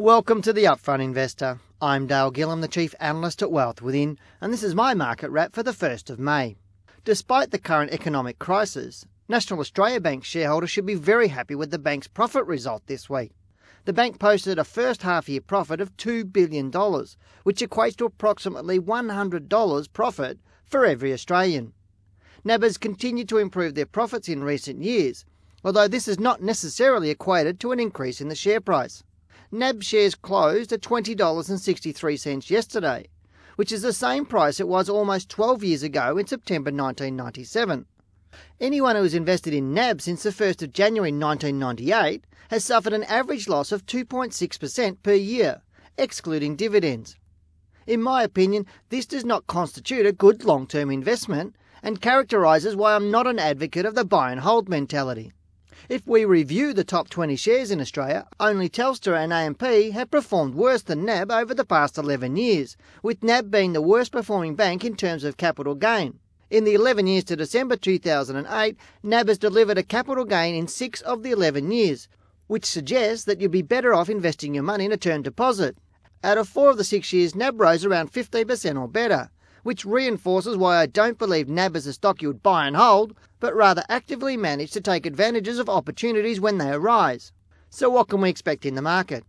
Welcome to the Upfront Investor. I'm Dale Gillham, the Chief Analyst at Wealth Within, and this is my market wrap for the 1st of May. Despite the current economic crisis, National Australia Bank shareholders should be very happy with the bank's profit result this week. The bank posted a first half year profit of $2 billion, which equates to approximately $100 profit for every Australian. NAB has continued to improve their profits in recent years, although this has not necessarily equated to an increase in the share price. NAB shares closed at $20.63 yesterday, which is the same price it was almost 12 years ago in September 1997. Anyone who has invested in NAB since the 1st of January 1998 has suffered an average loss of 2.6% per year, excluding dividends. In my opinion, this does not constitute a good long term investment and characterises why I'm not an advocate of the buy and hold mentality. If we review the top 20 shares in Australia, only Telstra and AMP have performed worse than NAB over the past 11 years, with NAB being the worst performing bank in terms of capital gain. In the 11 years to December 2008, NAB has delivered a capital gain in 6 of the 11 years, which suggests that you'd be better off investing your money in a term deposit. Out of 4 of the 6 years, NAB rose around 15% or better which reinforces why I don't believe NAB is a stock you would buy and hold, but rather actively manage to take advantages of opportunities when they arise. So, what can we expect in the market?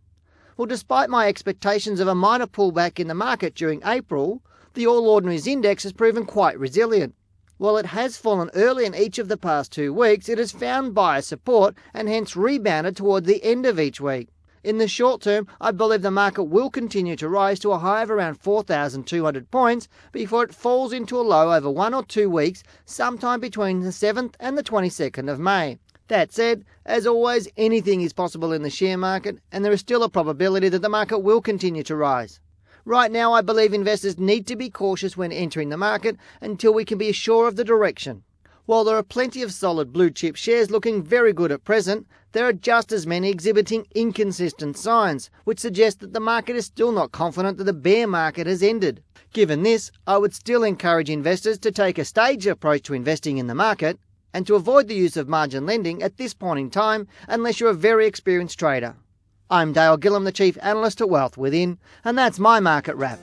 Well, despite my expectations of a minor pullback in the market during April, the All Ordinaries Index has proven quite resilient. While it has fallen early in each of the past two weeks, it has found buyer support and hence rebounded toward the end of each week. In the short term, I believe the market will continue to rise to a high of around 4,200 points before it falls into a low over one or two weeks, sometime between the 7th and the 22nd of May. That said, as always, anything is possible in the share market, and there is still a probability that the market will continue to rise. Right now, I believe investors need to be cautious when entering the market until we can be sure of the direction. While there are plenty of solid blue chip shares looking very good at present, there are just as many exhibiting inconsistent signs, which suggest that the market is still not confident that the bear market has ended. Given this, I would still encourage investors to take a staged approach to investing in the market and to avoid the use of margin lending at this point in time unless you're a very experienced trader. I'm Dale Gillham, the Chief Analyst at Wealth Within, and that's my market wrap.